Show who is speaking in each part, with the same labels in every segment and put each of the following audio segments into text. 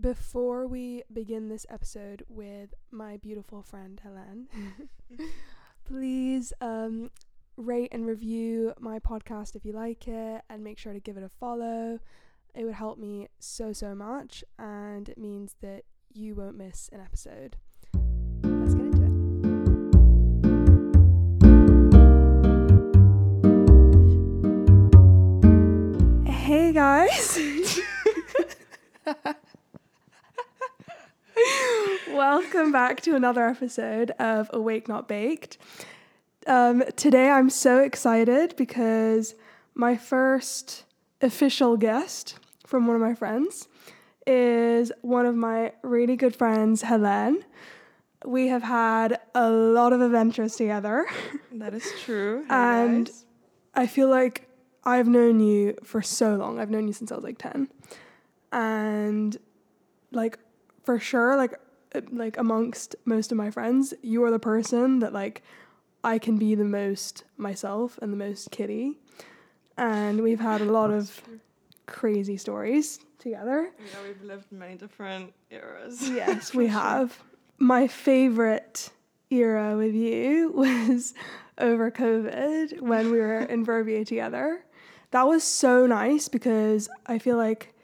Speaker 1: Before we begin this episode with my beautiful friend Hélène, please um, rate and review my podcast if you like it and make sure to give it a follow. It would help me so, so much, and it means that you won't miss an episode. Let's get into it. Hey guys! Welcome back to another episode of Awake Not Baked. Um, today I'm so excited because my first official guest from one of my friends is one of my really good friends, Hélène. We have had a lot of adventures together.
Speaker 2: That is true. Hey
Speaker 1: And-
Speaker 2: guys.
Speaker 1: I feel like I've known you for so long. I've known you since I was like 10. And like for sure like like amongst most of my friends, you are the person that like I can be the most myself and the most kitty. And we've had a lot of crazy stories together.
Speaker 2: yeah, we've lived many different eras.
Speaker 1: Yes, we have. My favorite era with you was over COVID when we were in Verbier together. That was so nice because I feel like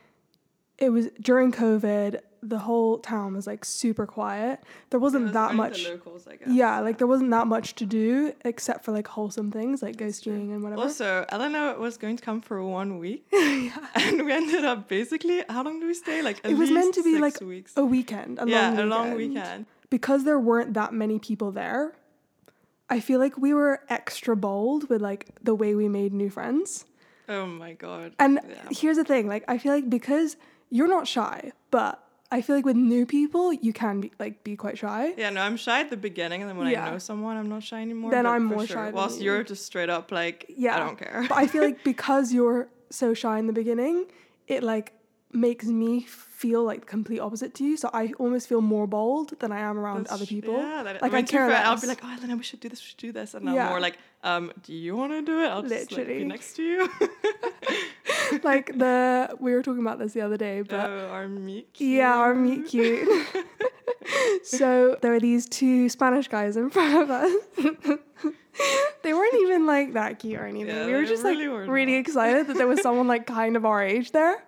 Speaker 1: it was during COVID, the whole town was like super quiet. There wasn't
Speaker 2: was
Speaker 1: that much.
Speaker 2: Locals, I guess.
Speaker 1: Yeah, like there wasn't that much to do except for like wholesome things like go
Speaker 2: That's true.
Speaker 1: skiing and whatever.
Speaker 2: Also, Elena was going to come for one week, and we ended up basically. How long do we stay? Like at
Speaker 1: It was meant to be,
Speaker 2: six
Speaker 1: like,
Speaker 2: weeks.
Speaker 1: a weekend, a
Speaker 2: yeah,
Speaker 1: long
Speaker 2: a long
Speaker 1: weekend.
Speaker 2: weekend.
Speaker 1: because there weren't that many people there, I feel like we were extra bold with like the way we made new friends.
Speaker 2: Oh my god.
Speaker 1: And
Speaker 2: yeah.
Speaker 1: here's the thing, like I feel like because you're not shy, but I feel like with new people you can be like be quite shy.
Speaker 2: Yeah, no, I'm shy at the beginning, and then when
Speaker 1: Yeah.
Speaker 2: I know someone, I'm not shy anymore.
Speaker 1: Then I'm more
Speaker 2: sure.
Speaker 1: shy
Speaker 2: Whilst
Speaker 1: you.
Speaker 2: you're just straight up like,
Speaker 1: Yeah.
Speaker 2: I don't care.
Speaker 1: But I feel like because you're so shy in the beginning, it like makes me feel like the complete opposite to you. So I almost feel more bold than I am around
Speaker 2: That's
Speaker 1: other people.
Speaker 2: Yeah, that,
Speaker 1: Like, I care
Speaker 2: friend, I'll be like, oh, Elena, we should do this, we should do this, and
Speaker 1: Yeah.
Speaker 2: I'm more like, um, do you want to do it? I'll just like,
Speaker 1: Literally.
Speaker 2: be next to you.
Speaker 1: like the we were talking about this the other day, but
Speaker 2: oh, our meet.
Speaker 1: Yeah, our meet
Speaker 2: cute.
Speaker 1: cute. so there were these two Spanish guys in front of us. they weren't even like that cute or anything.
Speaker 2: Yeah,
Speaker 1: we were just
Speaker 2: really
Speaker 1: like
Speaker 2: were
Speaker 1: really excited that there was someone like kind of our age there.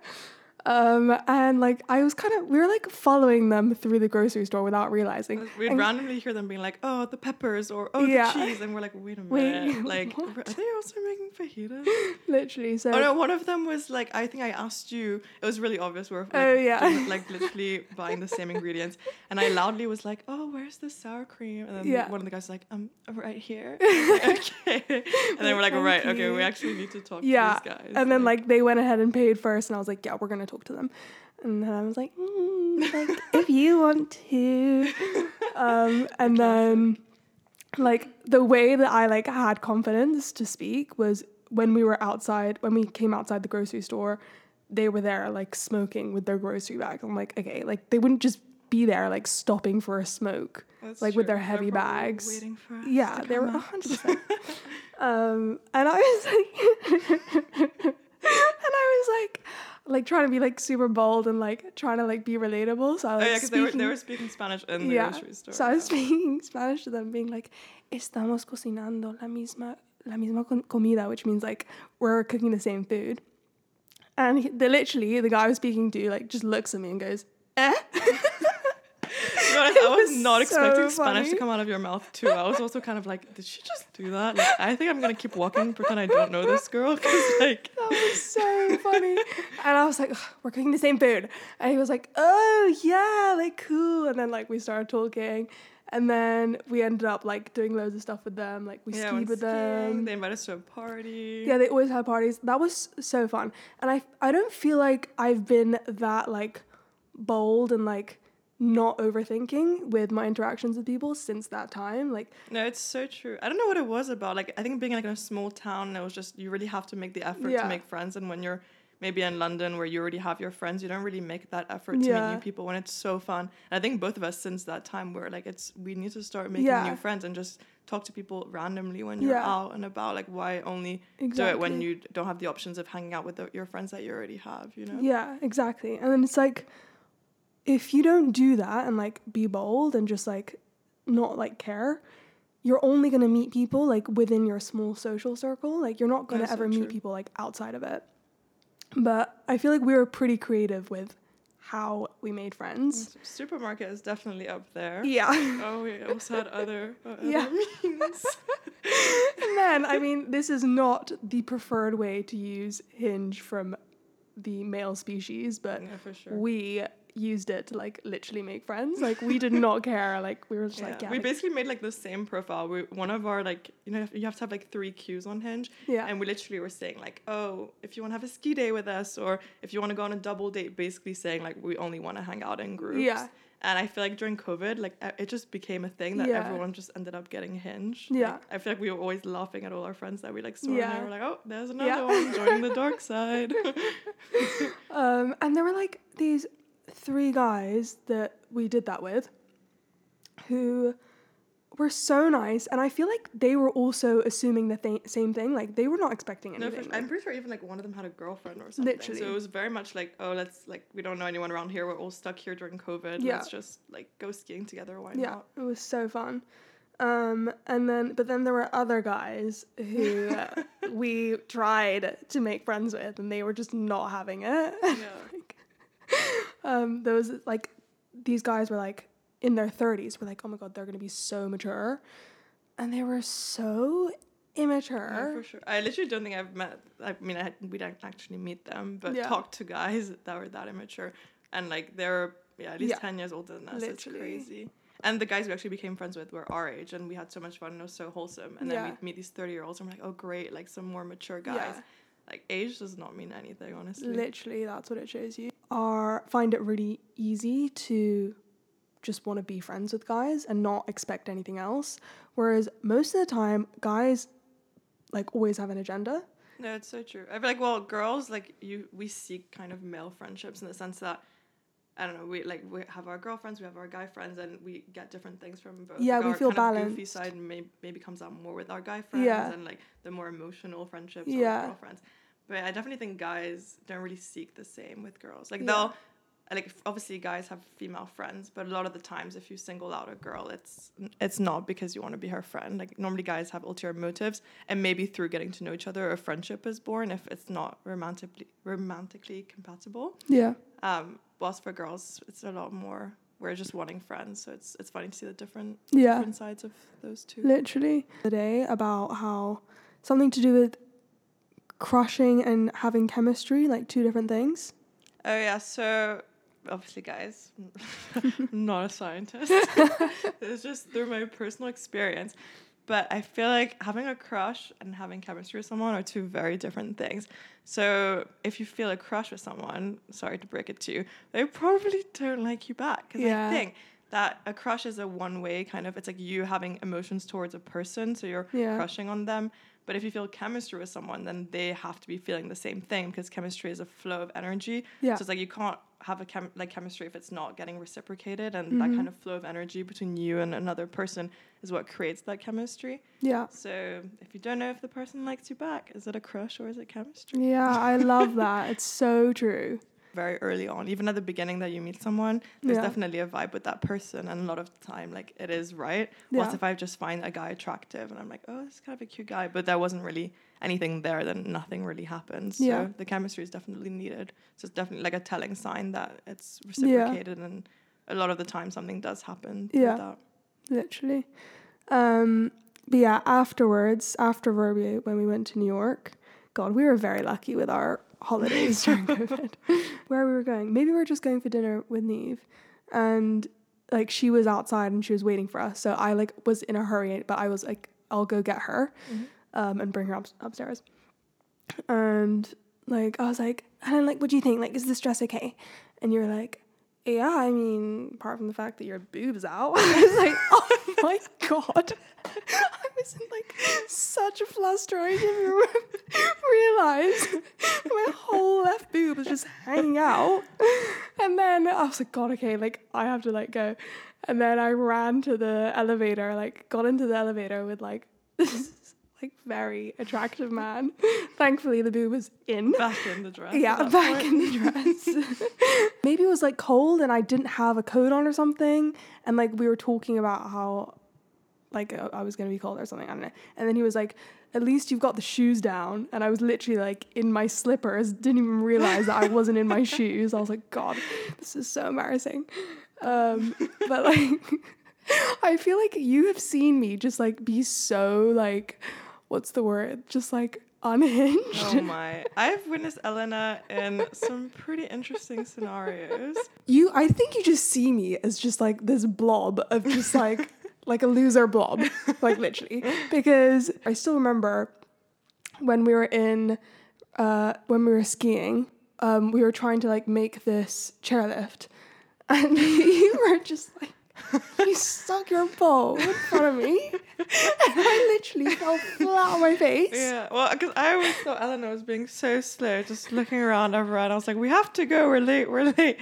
Speaker 1: Um, and like I was kind of we were like following them through the grocery store without realizing.
Speaker 2: We'd
Speaker 1: And-
Speaker 2: randomly hear them being like, "Oh, the peppers," or "Oh,
Speaker 1: Yeah.
Speaker 2: the cheese," and we're like, "Wait a
Speaker 1: Wait,
Speaker 2: minute! like,
Speaker 1: what?
Speaker 2: are they also making fajitas?"
Speaker 1: literally. So
Speaker 2: oh no, one of them was like, I think I asked you. It was really obvious. We're like,
Speaker 1: Oh, yeah.
Speaker 2: like literally buying the same ingredients, and I loudly was like, "Oh, where's the sour cream?" And then
Speaker 1: Yeah.
Speaker 2: one of the guys was like, "Um, I'm right here." Like, okay. And then we're like,
Speaker 1: Thank
Speaker 2: "Right, okay, we actually need to talk
Speaker 1: yeah,
Speaker 2: to these guys."
Speaker 1: and then like they went ahead and paid first, and I was like, yeah, we're gonna talk to them. And then I was like, mm, like if you want to. Um, and then like the way that I like had confidence to speak was when we were outside, when we came outside the grocery store, they were there like smoking with their grocery bags. I'm like, okay, like they wouldn't just be there like stopping for a smoke.
Speaker 2: That's
Speaker 1: like, with their heavy bags.
Speaker 2: Waiting for us
Speaker 1: Yeah, they were
Speaker 2: come out.
Speaker 1: hundred percent. Um, and I was like, and I was like, like trying to be like super bold and like trying to like be relatable. So I
Speaker 2: Oh
Speaker 1: was
Speaker 2: yeah,
Speaker 1: like
Speaker 2: because they were,
Speaker 1: speaking,
Speaker 2: they were speaking Spanish in the
Speaker 1: yeah.
Speaker 2: grocery store.
Speaker 1: So I was speaking Spanish to them, being like, "Estamos cocinando la misma la misma comida," which means like we're cooking the same food. And he, the literally the guy I was speaking to like just looks at me and goes, "Eh."
Speaker 2: Be honest, I was,
Speaker 1: was
Speaker 2: not
Speaker 1: so
Speaker 2: expecting Spanish to come out of your mouth too. I was also kind of like, did she just do that? Like, I think I'm gonna keep walking, pretend I don't know this girl, because like,
Speaker 1: That was so funny. And I was like, we're cooking the same food. And he was like, oh, yeah, like cool. And then like we started talking. And then we ended up like doing loads of stuff with them. Like we
Speaker 2: yeah,
Speaker 1: skied with
Speaker 2: skiing,
Speaker 1: them.
Speaker 2: They invited us to a party.
Speaker 1: Yeah, they always have parties. That was so fun. And I I don't feel like I've been that like bold and like not overthinking with my interactions with people since that time. Like
Speaker 2: No, it's so true. I don't know what it was about. Like, I think being like in a small town, it was just you really have to make the effort
Speaker 1: Yeah.
Speaker 2: to make friends. And when you're maybe in London where you already have your friends, you don't really make that effort to
Speaker 1: Yeah.
Speaker 2: meet new people when it's so fun. And I think both of us since that time were like, it's we need to start making
Speaker 1: Yeah.
Speaker 2: new friends and just talk to people randomly when you're
Speaker 1: Yeah.
Speaker 2: out and about. Like, why only do it when you don't have the options of hanging out with the, your friends that you already have? You know?
Speaker 1: Yeah, exactly. And then it's like if you don't do that and like be bold and just like not like care, you're only gonna meet people like within your small social circle. Like you're not gonna
Speaker 2: That's so
Speaker 1: ever meet people like outside of it. But I feel like we were pretty creative with how we made friends.
Speaker 2: Supermarket is definitely up there.
Speaker 1: Yeah.
Speaker 2: Oh, we also had other, uh, other
Speaker 1: Yeah.
Speaker 2: means.
Speaker 1: and then, I mean, this is not the preferred way to use Hinge from the male species, but
Speaker 2: yeah, for sure.
Speaker 1: we used it to like literally make friends. Like we did not care. Like we were just like, yeah,
Speaker 2: we
Speaker 1: like-
Speaker 2: basically made like the same profile. We one of our like you know you have to have like three Qs on Hinge.
Speaker 1: Yeah.
Speaker 2: And we literally were saying like, oh, if you want to have a ski day with us, or if you want to go on a double date, basically saying like we only want to hang out in groups.
Speaker 1: Yeah.
Speaker 2: And I feel like during COVID, like it just became a thing that
Speaker 1: Yeah.
Speaker 2: everyone just ended up getting Hinge.
Speaker 1: Yeah.
Speaker 2: Like, I feel like we were always laughing at all our friends that we like saw,
Speaker 1: Yeah.
Speaker 2: and we were like, oh, there's another
Speaker 1: Yeah.
Speaker 2: one joining the dark side.
Speaker 1: Um, and there were like these three guys that we did that with who were so nice. And I feel like they were also assuming the th- same thing. Like they were not expecting
Speaker 2: No,
Speaker 1: anything.
Speaker 2: for,
Speaker 1: like-
Speaker 2: I'm pretty sure even like one of them had a girlfriend or something.
Speaker 1: Literally.
Speaker 2: So it was very much like, oh, let's like we don't know anyone around here. We're all stuck here during COVID.
Speaker 1: Yeah.
Speaker 2: Let's just like go skiing together. Why
Speaker 1: yeah,
Speaker 2: not?
Speaker 1: it was so fun. Um, and then, but then there were other guys who uh, we tried to make friends with, and they were just not having it.
Speaker 2: Yeah.
Speaker 1: like, um, those like these guys were like in their thirties. We're like, oh my god, they're gonna be so mature, and they were so immature.
Speaker 2: for sure. I literally don't think I've met. I mean, I we didn't actually meet them, but
Speaker 1: Yeah.
Speaker 2: talked to guys that were that immature, and like they're yeah at least
Speaker 1: Yeah.
Speaker 2: ten years older than us.
Speaker 1: Literally.
Speaker 2: It's crazy. And the guys we actually became friends with were our age, and we had so much fun. and It was so wholesome. And then
Speaker 1: Yeah.
Speaker 2: we meet these thirty year olds, and we're like, oh great, like some more mature guys. Like age does not mean anything, honestly.
Speaker 1: Literally, that's what it shows you. Are find it really easy to just want to be friends with guys and not expect anything else. Whereas most of the time, guys like always have an agenda.
Speaker 2: No, it's so true. I feel like well, girls like you, we seek kind of male friendships in the sense that I don't know, we like we have our girlfriends, we have our guy friends, and we get different things from both.
Speaker 1: Yeah,
Speaker 2: Like,
Speaker 1: we
Speaker 2: our
Speaker 1: feel
Speaker 2: kind of goofy side may, maybe comes out more with our guy friends,
Speaker 1: Yeah.
Speaker 2: and like the more emotional friendships
Speaker 1: Yeah.
Speaker 2: with girlfriends. But I definitely think guys don't really seek the same with girls. Like
Speaker 1: Yeah.
Speaker 2: they'll. Like obviously, guys have female friends, but a lot of the times, if you single out a girl, it's it's not because you want to be her friend. Like normally, guys have ulterior motives, and maybe through getting to know each other, a friendship is born if it's not romantically romantically compatible.
Speaker 1: Yeah.
Speaker 2: Um, whilst for girls, it's a lot more. We're just wanting friends, so it's it's funny to see the different
Speaker 1: Yeah.
Speaker 2: different sides of those two.
Speaker 1: Literally. Today about how something to do with crushing and having chemistry, like two different things.
Speaker 2: Oh yeah, so obviously, guys, not a scientist. it's just through my personal experience. But I feel like having a crush and having chemistry with someone are two very different things. So if you feel a crush with someone, sorry to break it to you, they probably don't like you back. Because
Speaker 1: Yeah.
Speaker 2: I think that a crush is a one way kind of, it's like you having emotions towards a person, so you're
Speaker 1: Yeah.
Speaker 2: crushing on them. But if you feel chemistry with someone, then they have to be feeling the same thing because chemistry is a flow of energy.
Speaker 1: Yeah.
Speaker 2: So it's like you can't have a chem- like chemistry if it's not getting reciprocated, and
Speaker 1: Mm-hmm.
Speaker 2: that kind of flow of energy between you and another person is what creates that chemistry.
Speaker 1: Yeah.
Speaker 2: So if you don't know if the person likes you back, is it a crush or is it chemistry?
Speaker 1: Yeah, I love that. It's so true.
Speaker 2: Very early on, even at the beginning that you meet someone, there's
Speaker 1: Yeah.
Speaker 2: definitely a vibe with that person, and a lot of the time, like it is right.
Speaker 1: Yeah.
Speaker 2: if I just find a guy attractive and I'm like, oh, this is kind of a cute guy, but there wasn't really anything there, then nothing really happens. So
Speaker 1: Yeah.
Speaker 2: the chemistry is definitely needed. So it's definitely like a telling sign that it's
Speaker 1: Yeah.
Speaker 2: reciprocated, and a lot of the time something does happen.
Speaker 1: Yeah.
Speaker 2: that.
Speaker 1: literally. Um, but yeah, afterwards, after Verbier, when we went to New York, God, we were very lucky with our holidays during COVID. Where we were going, maybe we were just going for dinner with Neve, and like she was outside and she was waiting for us. So I like was in a hurry, but I was like, I'll go get her, um, and bring her up, upstairs. And like I was like, and I'm like, what do you think? Like, is this dress okay? And you're like, yeah, I mean, apart from the fact that your boob's out, I was like, oh my god. I was in like such a fluster. I didn't even realize my whole left boob was just hanging out. And then I was like, God, okay, like I have to like go. And then I ran to the elevator, like got into the elevator with like like very attractive man. Thankfully, the boob was in.
Speaker 2: Back in the dress.
Speaker 1: Yeah, back
Speaker 2: point.
Speaker 1: in the dress. Maybe it was like cold and I didn't have a coat on or something. And like we were talking about how like uh, I was gonna be cold or something. I don't know. And then he was like, "At least you've got the shoes down." And I was literally like in my slippers. Didn't even realize that I wasn't in my shoes. I was like, "God, this is so embarrassing." Um, but like, I feel like you have seen me just like be so like, what's the word? Just like unhinged.
Speaker 2: Oh my. I've witnessed Elena in some pretty interesting scenarios.
Speaker 1: You, I think you just see me as just like this blob of just like like a loser blob, like literally. Because I still remember when we were in uh, when we were skiing, um, we were trying to like make this chairlift, and you were just like. You stuck your pole in front of me, and I literally fell flat on my face.
Speaker 2: Yeah, well, because I always thought Elena was being so slow, just looking around everywhere. I was like, we have to go, we're late, we're late.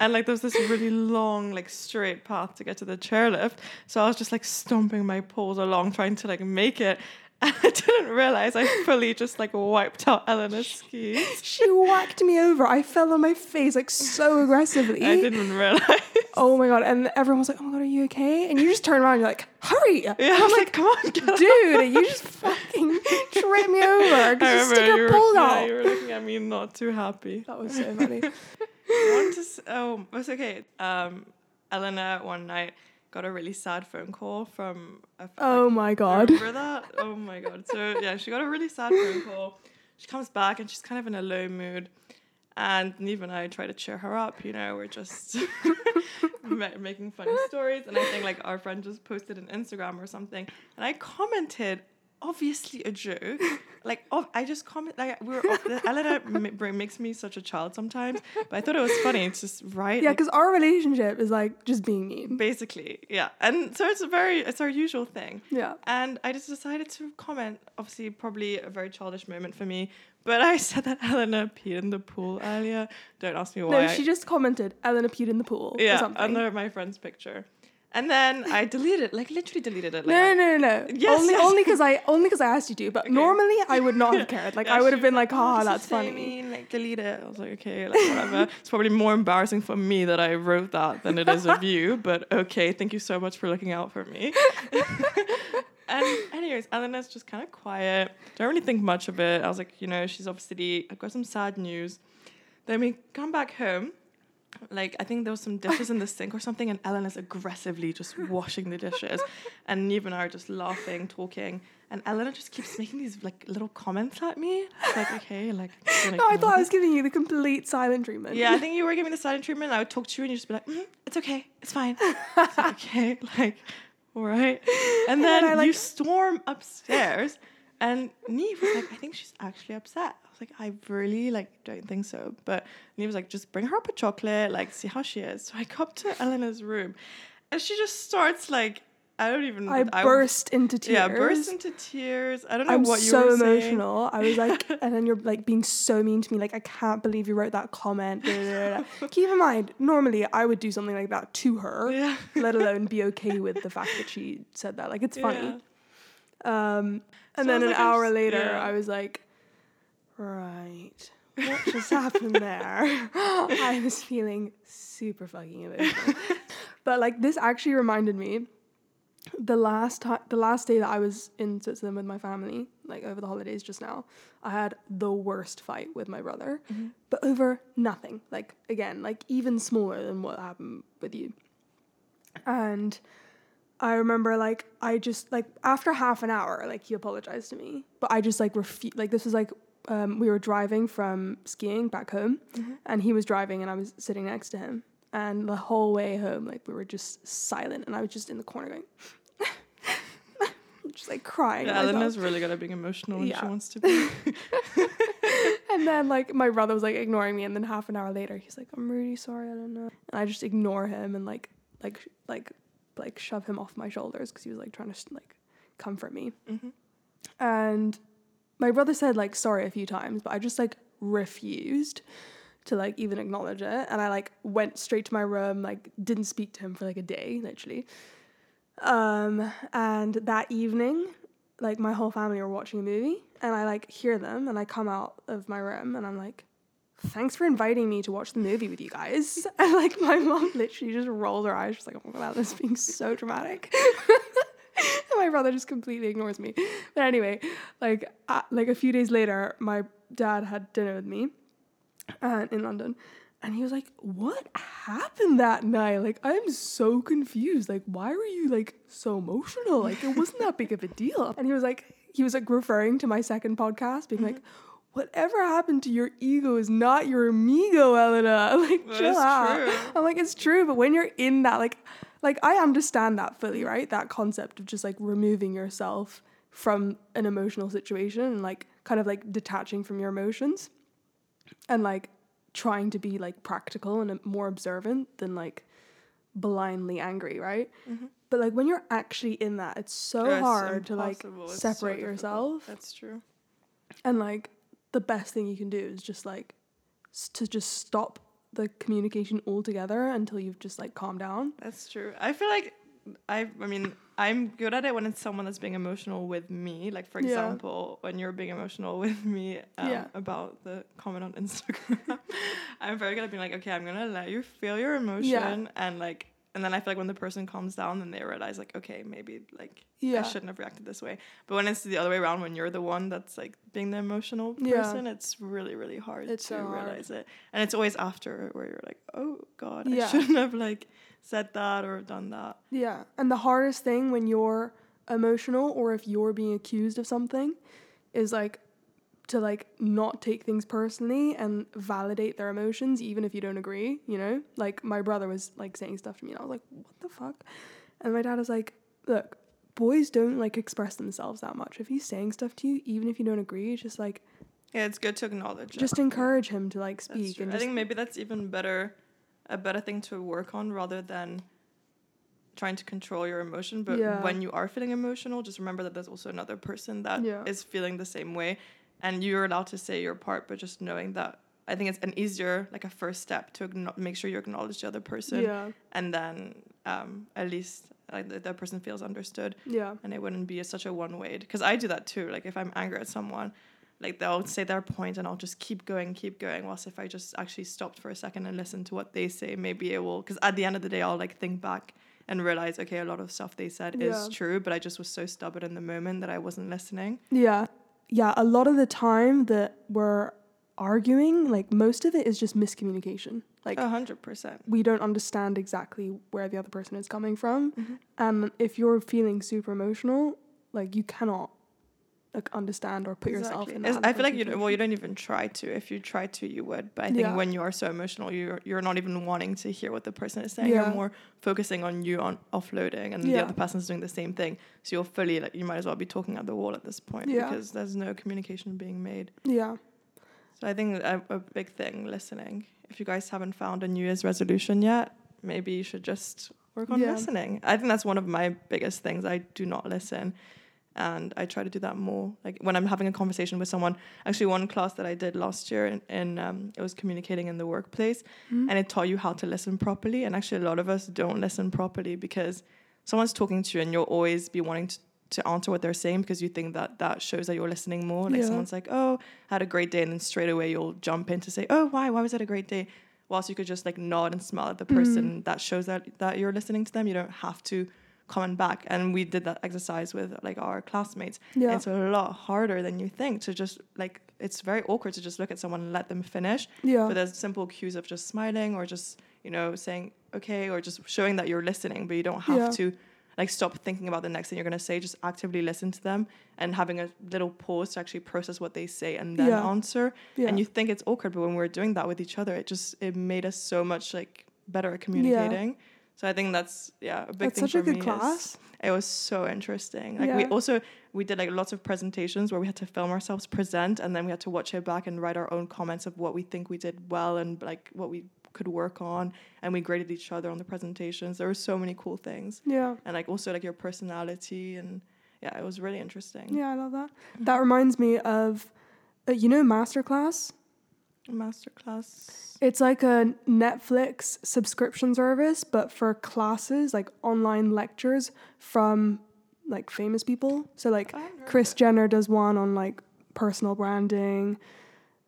Speaker 2: And like, there was this really long, like, straight path to get to the chairlift. So I was just like stomping my poles along, trying to like make it. I didn't realize I fully just like wiped out Elena's skis.
Speaker 1: She whacked me over. I fell on my face like so aggressively.
Speaker 2: I didn't realize.
Speaker 1: Oh my god! And everyone was like, "Oh my god, are you okay?" And you just turn around, and you're like, "Hurry!"
Speaker 2: Yeah, I was like, come on.
Speaker 1: Dude, you just fucking tripped me over because you stick
Speaker 2: you
Speaker 1: your
Speaker 2: were,
Speaker 1: pole
Speaker 2: yeah, you were looking at me not too happy.
Speaker 1: That was so funny.
Speaker 2: I want to oh it's okay um Elena one night got a really sad phone call from a f-
Speaker 1: Oh
Speaker 2: like,
Speaker 1: my god.
Speaker 2: remember that oh my god. So yeah she got a really sad phone call. She comes back and she's kind of in a low mood. And Neve and I try to cheer her up you know we're just ma- making funny stories. And I think like our friend just posted an Instagram or something. And I commented obviously a joke like oh, I just comment like we were ma- br- makes me such a child sometimes but I thought it was funny it's just right
Speaker 1: Yeah,
Speaker 2: like,
Speaker 1: because our relationship is like just being mean.
Speaker 2: basically yeah and so it's a very it's our usual thing
Speaker 1: Yeah.
Speaker 2: and I just decided to comment obviously probably a very childish moment for me but I said that Elena peed in the pool earlier don't ask me why
Speaker 1: No, she just commented, "Elena peed in the pool." or
Speaker 2: yeah
Speaker 1: something.
Speaker 2: under my friend's picture and then I deleted like literally deleted it like
Speaker 1: No, no, no, no.
Speaker 2: Yes,
Speaker 1: only,
Speaker 2: yes.
Speaker 1: only because I, only because I asked you to. But
Speaker 2: Okay.
Speaker 1: normally, I would not have cared. Like,
Speaker 2: Yeah,
Speaker 1: I would have been like,
Speaker 2: "Oh,
Speaker 1: "Ah, that's funny."
Speaker 2: mean, like delete it. I was like, okay, like whatever. it's probably more embarrassing for me that I wrote that than it is of you. But okay, thank you so much for looking out for me. and anyways, Elena's just kind of quiet. Don't really think much of it. I was like, you know, she's obviously I've got some sad news. Then we come back home. Like I think there was some dishes in the sink or something, and Ellen is aggressively just washing the dishes, and Neve and I are just laughing, talking, and Elena just keeps making these like little comments at me. It's like okay, like.
Speaker 1: No, I thought I was giving you the complete silent treatment.
Speaker 2: Yeah, I think you were giving the silent treatment. I would talk to you, and you'd just be like, mm, "It's okay, it's fine, it's okay." Like, all right. And then,
Speaker 1: I,
Speaker 2: you storm upstairs, and Neve was like, "I think she's actually upset." I was like, "I really like don't think so." But he was like, "Just bring her up a chocolate, like see how she is." So I go up to Elena's room, and she just starts like, I don't even.
Speaker 1: I burst into tears.
Speaker 2: Yeah, burst into tears. I don't know
Speaker 1: I'm
Speaker 2: what you
Speaker 1: so
Speaker 2: were saying.
Speaker 1: emotional. I was like, and then you're like being so mean to me. Like, I can't believe you wrote that comment. da, da, da. Keep in mind, normally I would do something like that to her,
Speaker 2: Yeah.
Speaker 1: let alone be okay with the fact that she said that. Like, it's funny.
Speaker 2: Yeah.
Speaker 1: Um, and
Speaker 2: So
Speaker 1: then an
Speaker 2: like,
Speaker 1: hour later,
Speaker 2: yeah.
Speaker 1: I was like, right, what just happened there? I was feeling super fucking emotional. but like, this actually reminded me the last time, the last day that I was in Switzerland with my family, like over the holidays just now, I had the worst fight with my brother, mm-hmm. but over nothing. Like, again, like even smaller than what happened with you. And I remember like I just like after half an hour, like he apologized to me, but I just like refused. Like this was like um, we were driving from skiing back home, and he was driving, and I was sitting next to him, and the whole way home, like we were just silent, and I was just in the corner going, just like crying.
Speaker 2: Yeah. Elena's really good at being emotional when she wants to be.
Speaker 1: And then like my brother was like ignoring me, and then half an hour later, he's like, "I'm really sorry, I don't know." And I just ignore him and like like like like shove him off my shoulders because he was like trying to like comfort me.
Speaker 2: Mhm.
Speaker 1: And my brother said like sorry a few times, but I just like refused to like even acknowledge it, and I like went straight to my room, like didn't speak to him for like a day, literally. Um, and that evening, like my whole family were watching a movie and I like hear them and I come out of my room and I'm like, thanks for inviting me to watch the movie with you guys. And like my mom literally just rolled her eyes. She's like, oh my god, this is being so dramatic. my brother just completely ignores me. But anyway, like uh, like a few days later, my dad had dinner with me uh, in London. And he was like, What happened that night? Like, I'm so confused. Like, why were you like so emotional? Like, it wasn't that big of a deal. And he was like, he was like referring to my second podcast, being like, Whatever happened to your ego is not your amigo, Elena. Like,
Speaker 2: That
Speaker 1: chill out.
Speaker 2: true.
Speaker 1: I'm like, it's true, but when you're in that, like, like I understand that fully, right? That concept of just like removing yourself from an emotional situation and like kind of like detaching from your emotions and like trying to be like practical and uh, more observant than like blindly angry, right? Mm-hmm. But like when you're actually in that, it's so
Speaker 2: It's
Speaker 1: hard to like.
Speaker 2: It's
Speaker 1: separate
Speaker 2: difficult.
Speaker 1: yourself.
Speaker 2: That's true.
Speaker 1: And like the best thing you can do is just like s- to just stop the communication altogether until you've just like calmed down.
Speaker 2: That's true. I feel like I I mean, I'm good at it when it's someone that's being emotional with me. Like for
Speaker 1: Yeah.
Speaker 2: example, when you're being emotional with me um,
Speaker 1: Yeah.
Speaker 2: about the comment on Instagram, I'm very good at being like, okay, I'm gonna let you feel your emotion, and like, and then I feel like when the person calms down, then they realize like, okay, maybe like
Speaker 1: Yeah.
Speaker 2: I shouldn't have reacted this way. But when it's the other way around, when you're the one that's like being the emotional
Speaker 1: Yeah.
Speaker 2: person, it's really really hard
Speaker 1: It's
Speaker 2: to
Speaker 1: so hard.
Speaker 2: realize it, and it's always after where you're like, oh god, I shouldn't have like said that or done that.
Speaker 1: Yeah. And the hardest thing when you're emotional or if you're being accused of something is like to like not take things personally and validate their emotions even if you don't agree, you know? Like my brother was like saying stuff to me and I was like, "What the fuck?" And my dad was like, "Look, boys don't like express themselves that much. If he's saying stuff to you even if you don't agree, just like
Speaker 2: Yeah, it's good to acknowledge.
Speaker 1: just encourage him to like speak and
Speaker 2: I think maybe that's even better, a better thing to work on rather than trying to control your emotion. But
Speaker 1: Yeah.
Speaker 2: when you are feeling emotional, just remember that there's also another person that is
Speaker 1: Yeah.
Speaker 2: feeling the same way, and you're allowed to say your part. But just knowing that, I think it's an easier, like a first step to make sure you acknowledge the other person,
Speaker 1: Yeah.
Speaker 2: and then um, at least like the, the person feels understood
Speaker 1: Yeah.
Speaker 2: and it wouldn't be a, such a one way because i do that too like if i'm angry at someone like they'll say their point and i'll just keep going keep going whilst if i just actually stopped for a second and listened to what they say maybe it will because at the end of the day i'll like think back and realize okay a lot of stuff they said
Speaker 1: Yeah.
Speaker 2: is true but i just was so stubborn in the moment that i wasn't listening
Speaker 1: Yeah. Yeah. A lot of the time that we're arguing, like most of it is just miscommunication. Like
Speaker 2: a hundred percent
Speaker 1: we don't understand exactly where the other person is coming from.
Speaker 2: Mhm.
Speaker 1: And if you're feeling super emotional, like you cannot like understand or put yourself in that.
Speaker 2: I feel like you well you don't even try to. If you try to you would. But I think
Speaker 1: Yeah.
Speaker 2: when you are so emotional you're you're not even wanting to hear what the person is saying.
Speaker 1: Yeah.
Speaker 2: you're more focusing on you on offloading and the
Speaker 1: Yeah.
Speaker 2: other person's doing the same thing. So you're fully like you might as well be talking at the wall at this point because there's no communication being made.
Speaker 1: Yeah.
Speaker 2: so I think a, a big thing listening. If you guys haven't found a New Year's resolution yet maybe you should just work on listening. I think that's one of my biggest things. I do not listen and I try to do that more. Like when I'm having a conversation with someone. Actually, one class that I did last year, in, in um, it was communicating in the workplace,
Speaker 1: Mhm.
Speaker 2: and it taught you how to listen properly. And actually, a lot of us don't listen properly because someone's talking to you, and you'll always be wanting to. To answer what they're saying because you think that that shows that you're listening more. Like
Speaker 1: Yeah.
Speaker 2: someone's like, "Oh, I had a great day," and then straight away you'll jump in to say, "Oh, why? Why was it a great day?" Whilst you could just like nod and smile at the person, that shows that that you're listening to them. You don't have to comment back. And we did that exercise with like our classmates.
Speaker 1: Yeah.
Speaker 2: It's a lot harder than you think to just like it's very awkward to just look at someone and let them finish.
Speaker 1: Yeah.
Speaker 2: But there's simple cues of just smiling or just, you know, saying okay or just showing that you're listening, but you don't have
Speaker 1: Yeah.
Speaker 2: to like stop thinking about the next thing you're gonna say. Just actively listen to them and having a little pause to actually process what they say and then
Speaker 1: Yeah.
Speaker 2: answer.
Speaker 1: yeah.
Speaker 2: And you think it's awkward, but when we're doing that with each other, it just it made us so much like better at communicating. So I think that's yeah a big
Speaker 1: That's
Speaker 2: thing
Speaker 1: such a
Speaker 2: for
Speaker 1: good
Speaker 2: me
Speaker 1: class.
Speaker 2: it was so interesting. Like we also we did like lots of presentations where we had to film ourselves present and then we had to watch it back and write our own comments of what we think we did well and like what we could work on and we graded each other on the presentations. There were so many cool things.
Speaker 1: Yeah.
Speaker 2: And like also like your personality and yeah, it was really interesting.
Speaker 1: Yeah, I love that. That reminds me of, uh, you know, Masterclass.
Speaker 2: Masterclass.
Speaker 1: It's like a Netflix subscription service, but for classes, like online lectures from like famous people. So like
Speaker 2: I haven't heard Kris.
Speaker 1: Jenner does one on like personal branding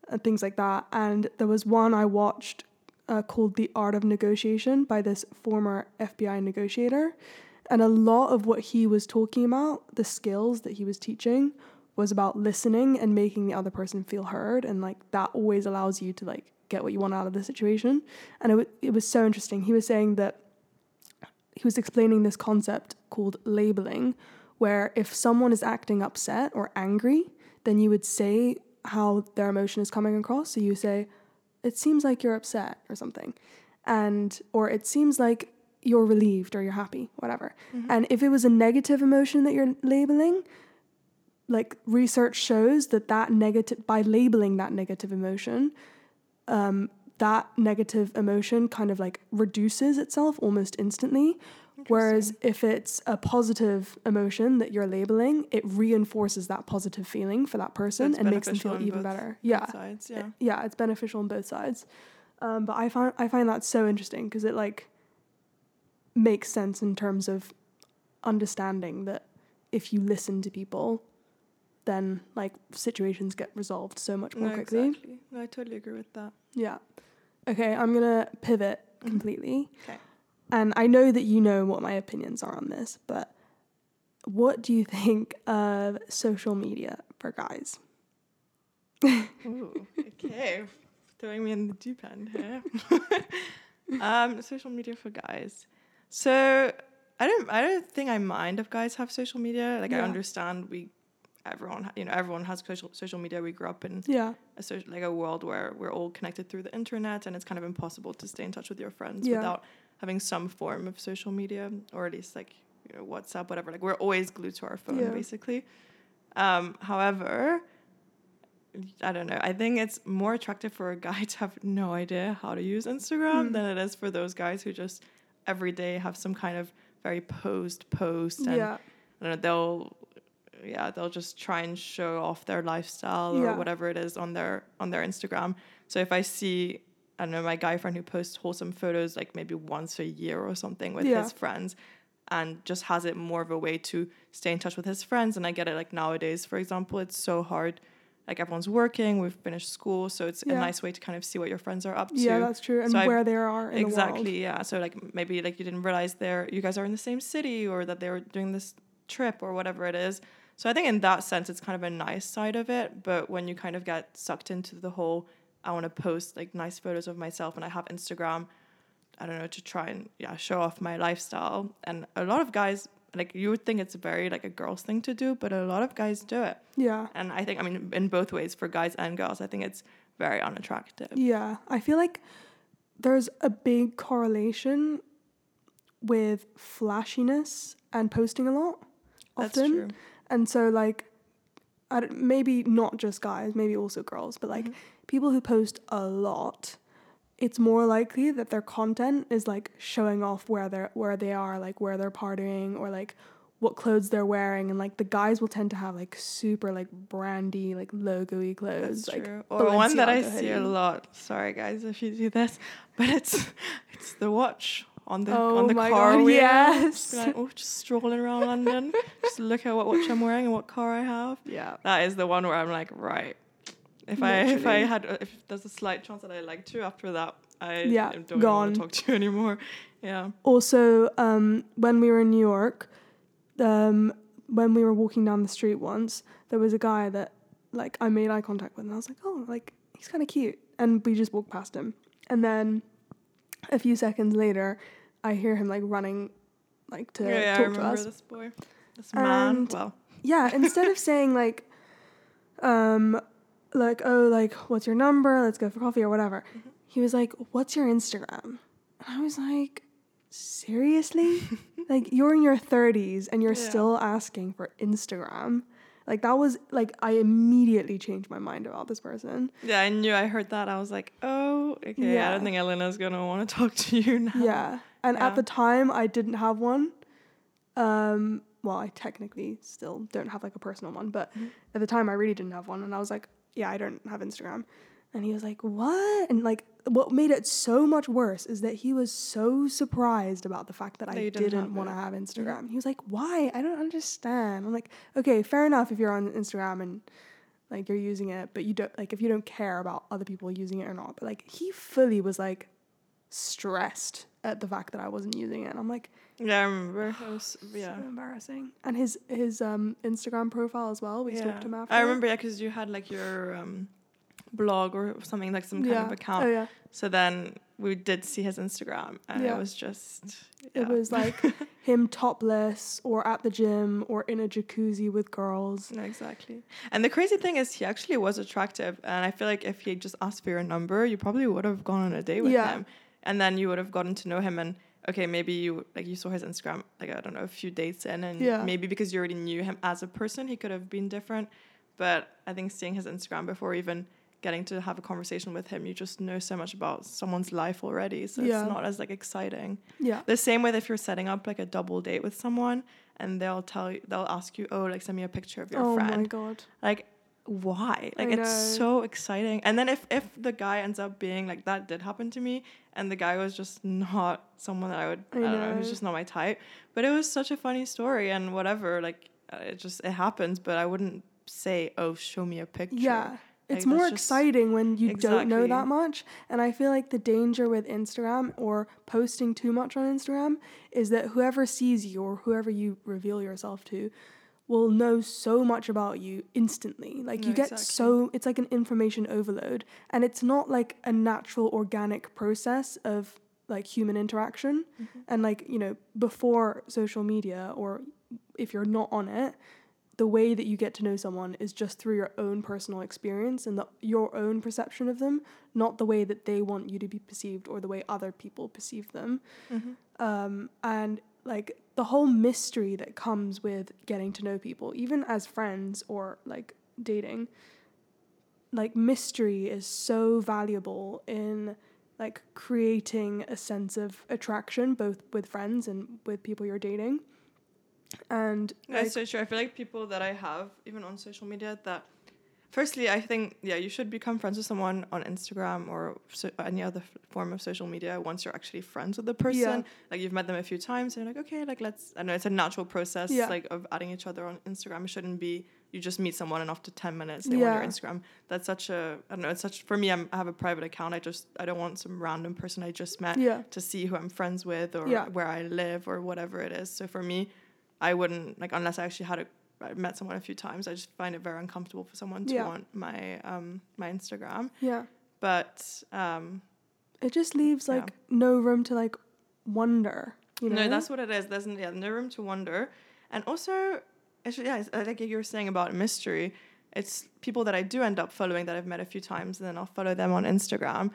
Speaker 1: and things like that. And there was one I watched uh, called The Art of Negotiation by this former FBI negotiator. And a lot of what he was talking about, the skills that he was teaching, was about listening and making the other person feel heard. And like that always allows you to like get what you want out of the situation. And it, w- it was so interesting. He was saying that he was explaining this concept called labeling, where if someone is acting upset or angry, then you would say how their emotion is coming across. So you say, it seems like you're upset or something. And, or it seems like you're relieved or you're happy, whatever. Mm-hmm. And if it was a negative emotion that you're labeling, like research shows that that negative, by labeling that negative emotion, um, that negative emotion kind of like reduces itself almost instantly. Whereas if it's a positive emotion that you're labeling, it reinforces that positive feeling for that person and makes them feel even better. Yeah.
Speaker 2: Sides, yeah.
Speaker 1: Yeah, it's beneficial on both sides. Um, but I find I find that so interesting because it like makes sense in terms of understanding that if you listen to people, then like situations get resolved so much more
Speaker 2: no,
Speaker 1: quickly.
Speaker 2: exactly. No, I totally agree with that.
Speaker 1: Yeah. Okay, I'm gonna pivot
Speaker 2: Mhm.
Speaker 1: completely.
Speaker 2: Okay.
Speaker 1: And I know that you know what my opinions are on this, but what do you think of social media for guys?
Speaker 2: Ooh, okay. Throwing me in the deep end here. um, social media for guys. So I don't I don't think I mind if guys have social media. Like I understand we everyone you know everyone has social social media. We grew up in
Speaker 1: Yeah.
Speaker 2: a social, like a world where we're all connected through the internet and it's kind of impossible to stay in touch with your friends
Speaker 1: Yeah.
Speaker 2: without having some form of social media or at least like you know WhatsApp whatever like we're always glued to our phone
Speaker 1: Yeah.
Speaker 2: basically um, however I don't know I think it's more attractive for a guy to have no idea how to use Instagram
Speaker 1: Mm.
Speaker 2: than it is for those guys who just every day have some kind of very posed post and
Speaker 1: Yeah.
Speaker 2: I don't know, they'll yeah, they'll just try and show off their lifestyle or
Speaker 1: Yeah.
Speaker 2: whatever it is on their on their Instagram. So if I see I don't know, my guy friend who posts wholesome photos like maybe once a year or something with
Speaker 1: Yeah.
Speaker 2: his friends and just has it more of a way to stay in touch with his friends. And I get it like nowadays, for example, it's so hard. Like everyone's working, we've finished school, so it's
Speaker 1: Yeah.
Speaker 2: a nice way to kind of see what your friends are up to.
Speaker 1: Yeah, that's true. And
Speaker 2: So I-
Speaker 1: where they are in the world.
Speaker 2: exactly yeah so like maybe like you didn't realize they're you guys are in the same city or that they were doing this trip or whatever it is so i think in that sense it's kind of a nice side of it but when you kind of get sucked into the whole i want to post like nice photos of myself and i have instagram i don't know to try and yeah show off my lifestyle and a lot of guys like you would think it's very like a girl's thing to do but a lot of guys do it
Speaker 1: Yeah.
Speaker 2: and i think i mean in both ways for guys and girls i think it's very unattractive
Speaker 1: Yeah. I feel like there's a big correlation with flashiness and posting a lot
Speaker 2: that's
Speaker 1: often. And so like I don't, maybe not just guys, maybe also girls, but like
Speaker 2: Mhm.
Speaker 1: people who post a lot, it's more likely that their content is like showing off where they're where they are, like where they're partying or like what clothes they're wearing and like the guys will tend to have like super like brandy like logo-y clothes
Speaker 2: That's
Speaker 1: like
Speaker 2: true. Or one that I
Speaker 1: Balenciaga
Speaker 2: see a lot. Sorry guys if you do this, but it's it's the watch on the
Speaker 1: Oh
Speaker 2: on the car
Speaker 1: God,
Speaker 2: wheel.
Speaker 1: yes.
Speaker 2: Just, like, oh, just strolling around London, just look at what watch I'm wearing and what car I have.
Speaker 1: yeah
Speaker 2: That is the one where I'm like, right. If I if I had if there's a slight chance that I like you after that, I
Speaker 1: Yeah,
Speaker 2: don't
Speaker 1: gone.
Speaker 2: want to talk to you anymore. Yeah.
Speaker 1: also um, when we were in New York, um, when we were walking down the street once, there was a guy that like I made eye contact with, and I was like, oh, like he's kind of cute, and we just walked past him, and then a few seconds later, I hear him like running, like to
Speaker 2: yeah, yeah, I
Speaker 1: talk to
Speaker 2: remember
Speaker 1: us.
Speaker 2: this boy. This man.
Speaker 1: And-
Speaker 2: Well,
Speaker 1: Yeah, instead of saying like, um, like oh, like what's your number? Let's go for coffee or whatever.
Speaker 2: Mm-hmm.
Speaker 1: He was like, "What's your Instagram?" And I was like, "Seriously? like you're in your 30s and you're
Speaker 2: Yeah.
Speaker 1: still asking for Instagram?" Like that was like I immediately changed my mind about this person.
Speaker 2: yeah, I knew I heard that. I was like, oh, okay.
Speaker 1: Yeah.
Speaker 2: I don't think Elena's gonna want to talk to you now.
Speaker 1: Yeah. And
Speaker 2: Yeah.
Speaker 1: at the time I didn't have one. Um well, I technically still don't have like a personal one, but
Speaker 2: Mhm.
Speaker 1: at the time I really didn't have one and I was like, yeah, I don't have Instagram. And he was like, What? And like, what made it so much worse is that he was so surprised about the fact that,
Speaker 2: That
Speaker 1: I
Speaker 2: didn't
Speaker 1: want to have Instagram. He was like, Why? I don't understand. I'm like, Okay, fair enough if you're on Instagram and like you're using it, but you don't like if you don't care about other people using it or not. But like he fully was like stressed at the fact that I wasn't using it. And I'm like,
Speaker 2: Yeah, I remember. It was, yeah.
Speaker 1: so embarrassing. And his his um Instagram profile as well. We
Speaker 2: yeah.
Speaker 1: stalked him after.
Speaker 2: I remember, yeah, because you had like your um, blog or something like some kind
Speaker 1: yeah.
Speaker 2: of account.
Speaker 1: Oh yeah.
Speaker 2: So then we did see his Instagram, and
Speaker 1: Yeah.
Speaker 2: it was just.
Speaker 1: It was like him topless or at the gym or in a jacuzzi with girls.
Speaker 2: No, exactly. And the crazy thing is, he actually was attractive, and I feel like if he just asked for your number, you probably would have gone on a date with him, and then you would have gotten to know him. And okay, maybe you like you saw his Instagram, like I don't know, a few dates in, and maybe because you already knew him as a person, he could have been different. But I think seeing his Instagram before even getting to have a conversation with him, you just know so much about someone's life already, so
Speaker 1: Yeah.
Speaker 2: it's not as like exciting.
Speaker 1: Yeah.
Speaker 2: The same with if you're setting up like a double date with someone and they'll tell you, they'll ask you, oh, like send me a picture of your
Speaker 1: oh
Speaker 2: friend.
Speaker 1: Oh my god.
Speaker 2: Like, why?
Speaker 1: I
Speaker 2: Like, it's
Speaker 1: know.
Speaker 2: so exciting. And then if if the guy ends up being like that, did happen to me, and the guy was just not someone that I would, I,
Speaker 1: I
Speaker 2: don't know,
Speaker 1: know.
Speaker 2: he's just not my type. But it was such a funny story and whatever. Like, uh, it just it happens. But I wouldn't say, oh, show me a picture.
Speaker 1: Yeah. It's
Speaker 2: Like,
Speaker 1: more
Speaker 2: just-
Speaker 1: exciting when you don't know that much. And I feel like the danger with Instagram or posting too much on Instagram is that whoever sees you or whoever you reveal yourself to will know so much about you instantly. Like
Speaker 2: No,
Speaker 1: you get
Speaker 2: exactly.
Speaker 1: so it's like an information overload and it's not like a natural organic process of like human interaction
Speaker 2: Mm-hmm.
Speaker 1: and like, you know, before social media or if you're not on it, the way that you get to know someone is just through your own personal experience and the, your own perception of them, not the way that they want you to be perceived or the way other people perceive them.
Speaker 2: Mhm.
Speaker 1: Um, and like the whole mystery that comes with getting to know people, even as friends or like dating, like mystery is so valuable in like creating a sense of attraction both with friends and with people you're dating. And like,
Speaker 2: That's so true. I feel like people that I have, even on social media, that firstly, I think yeah, you should become friends with someone on Instagram or so, any other f- form of social media once you're actually friends with the person.
Speaker 1: Yeah.
Speaker 2: Like you've met them a few times, and you're like, okay, like let's. I know it's a natural process,
Speaker 1: Yeah.
Speaker 2: like of adding each other on Instagram. It shouldn't be you just meet someone and after ten minutes they
Speaker 1: Yeah.
Speaker 2: want your Instagram. That's such a I don't know. It's such for me. I'm, I have a private account. I just I don't want some random person I just met
Speaker 1: yeah.
Speaker 2: to see who I'm friends with or
Speaker 1: Yeah.
Speaker 2: where I live or whatever it is. So for me, I wouldn't like unless I actually had a I met someone a few times. I just find it very uncomfortable for someone to
Speaker 1: Yeah.
Speaker 2: want my um my Instagram.
Speaker 1: Yeah.
Speaker 2: But um
Speaker 1: It just leaves
Speaker 2: Yeah.
Speaker 1: like no room to like wonder. You know?
Speaker 2: no, that's what it is. There's yeah, no room to wonder, and also it's, yeah, it's, like you were saying about mystery. It's people that I do end up following that I've met a few times, and then I'll follow them on Instagram.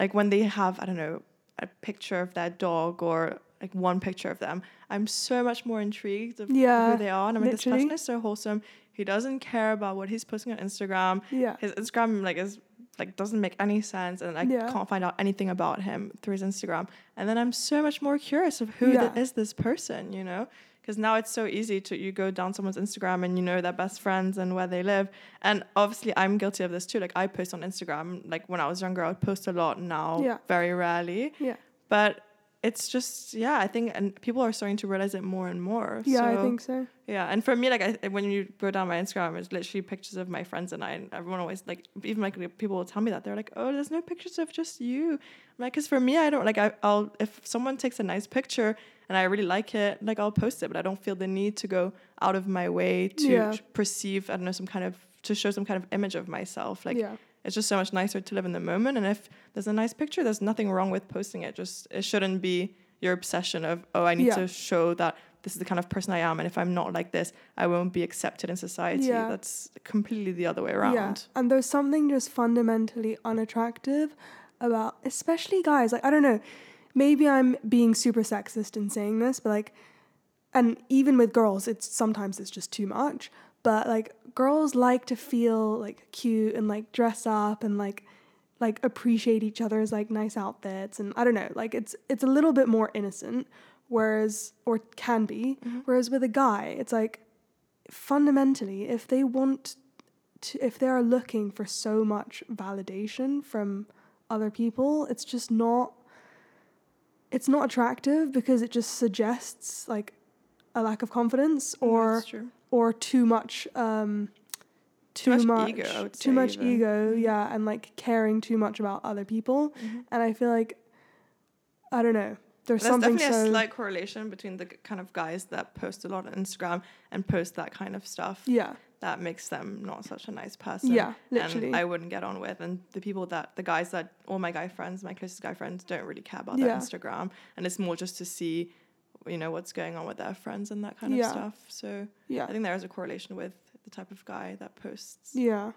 Speaker 2: Like when they have I don't know a picture of their dog or like one picture of them, I'm so much more intrigued of
Speaker 1: Yeah,
Speaker 2: who they are. And I'm like, this person is so wholesome. He doesn't care about what he's posting on Instagram.
Speaker 1: yeah.
Speaker 2: His Instagram like is like doesn't make any sense, and I
Speaker 1: Yeah.
Speaker 2: can't find out anything about him through his Instagram. And then I'm so much more curious of who
Speaker 1: Yeah.
Speaker 2: is this person, you know? Because now it's so easy to you go down someone's Instagram and you know their best friends and where they live. And obviously, I'm guilty of this too. Like I post on Instagram. Like when I was younger, I would post a lot. Now,
Speaker 1: Yeah.
Speaker 2: very rarely.
Speaker 1: Yeah.
Speaker 2: But it's just yeah, I think and people are starting to realize it more and more.
Speaker 1: Yeah, I think so.
Speaker 2: yeah, and for me, like I, when you go down my Instagram, it's literally pictures of my friends and I. And everyone always like, even like people will tell me that they're like, "Oh, there's no pictures of just you." I'm like, because for me, I don't like. I, I'll if someone takes a nice picture and I really like it, like I'll post it, but I don't feel the need to go out of my way to
Speaker 1: Yeah.
Speaker 2: perceive. I don't know some kind of to show some kind of image of myself. Like
Speaker 1: yeah.
Speaker 2: It's just so much nicer to live in the moment. And if there's a nice picture, there's nothing wrong with posting it. Just it shouldn't be your obsession of oh, I need
Speaker 1: Yeah.
Speaker 2: to show that this is the kind of person I am, and if I'm not like this, I won't be accepted in society.
Speaker 1: Yeah.
Speaker 2: That's completely the other way around.
Speaker 1: Yeah. And there's something just fundamentally unattractive about, especially guys. Like, I don't know, maybe I'm being super sexist in saying this, but like, and even with girls, it's sometimes it's just too much. But like, girls like to feel like cute and like dress up and like, like appreciate each other's like nice outfits and I don't know, like it's it's a little bit more innocent, whereas or can be. Mm-hmm. Whereas with a guy, it's like fundamentally, if they want to, if they're looking for so much validation from other people, it's just not it's not attractive because it just suggests like a lack of confidence or
Speaker 2: That's true.
Speaker 1: Or too much um
Speaker 2: Too
Speaker 1: too,
Speaker 2: much
Speaker 1: much,
Speaker 2: ego,
Speaker 1: too much
Speaker 2: even.
Speaker 1: ego
Speaker 2: Mhm.
Speaker 1: yeah and like caring too much about other people
Speaker 2: Mhm.
Speaker 1: and i feel like i don't know there's
Speaker 2: There's
Speaker 1: something
Speaker 2: definitely
Speaker 1: so
Speaker 2: a slight correlation between the kind of guys that post a lot on Instagram and post that kind of stuff
Speaker 1: yeah
Speaker 2: that makes them not such a nice person.
Speaker 1: yeah literally
Speaker 2: And I wouldn't get on with. And the people that, the guys that, all my guy friends, my closest guy friends, don't really care about
Speaker 1: Yeah.
Speaker 2: their Instagram. And it's more just to see, you know, what's going on with their friends and that kind
Speaker 1: Yeah.
Speaker 2: of stuff. So
Speaker 1: yeah
Speaker 2: I think there is a correlation with the type of guy that posts,
Speaker 1: yeah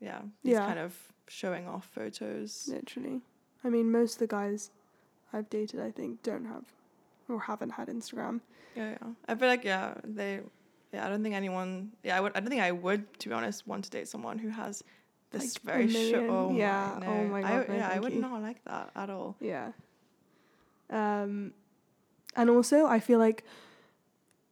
Speaker 2: yeah, these
Speaker 1: Yeah.
Speaker 2: kind of showing off photos.
Speaker 1: literally i mean most of the guys i've dated i think don't have or haven't had instagram
Speaker 2: Yeah, yeah. I feel like yeah, they yeah, I don't think anyone yeah, I would I don't think I would to be honest want to date someone who has this
Speaker 1: Like,
Speaker 2: very show oh
Speaker 1: Yeah,
Speaker 2: my,
Speaker 1: oh
Speaker 2: no.
Speaker 1: my
Speaker 2: I,
Speaker 1: God, no,
Speaker 2: yeah, I would
Speaker 1: you.
Speaker 2: not like that at all.
Speaker 1: Yeah. Um, and also, I feel like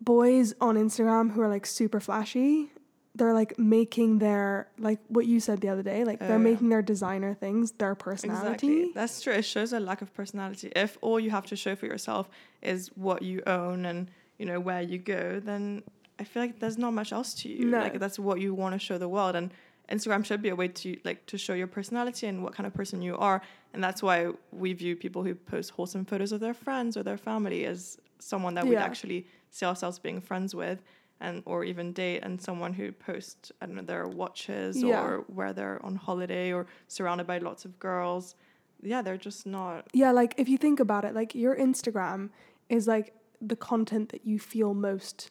Speaker 1: boys on Instagram who are like super flashy, they're like making their like what you said the other day, like
Speaker 2: Oh,
Speaker 1: they're
Speaker 2: yeah.
Speaker 1: making their designer things their personality.
Speaker 2: Exactly. That's true. It shows a lack of personality. If all you have to show for yourself is what you own and you know where you go, then I feel like there's not much else to you.
Speaker 1: No.
Speaker 2: Like that's what you want to show the world, and Instagram should be a way to like to show your personality and what kind of person you are. And that's why we view people who post wholesome photos of their friends or their family as someone that we'd actually see ourselves being friends with. And or even date, and someone who posts I don't know their watches
Speaker 1: Yeah.
Speaker 2: or where they're on holiday or surrounded by lots of girls yeah, they're just not.
Speaker 1: Yeah, like if you think about it, like your Instagram is like the content that you feel most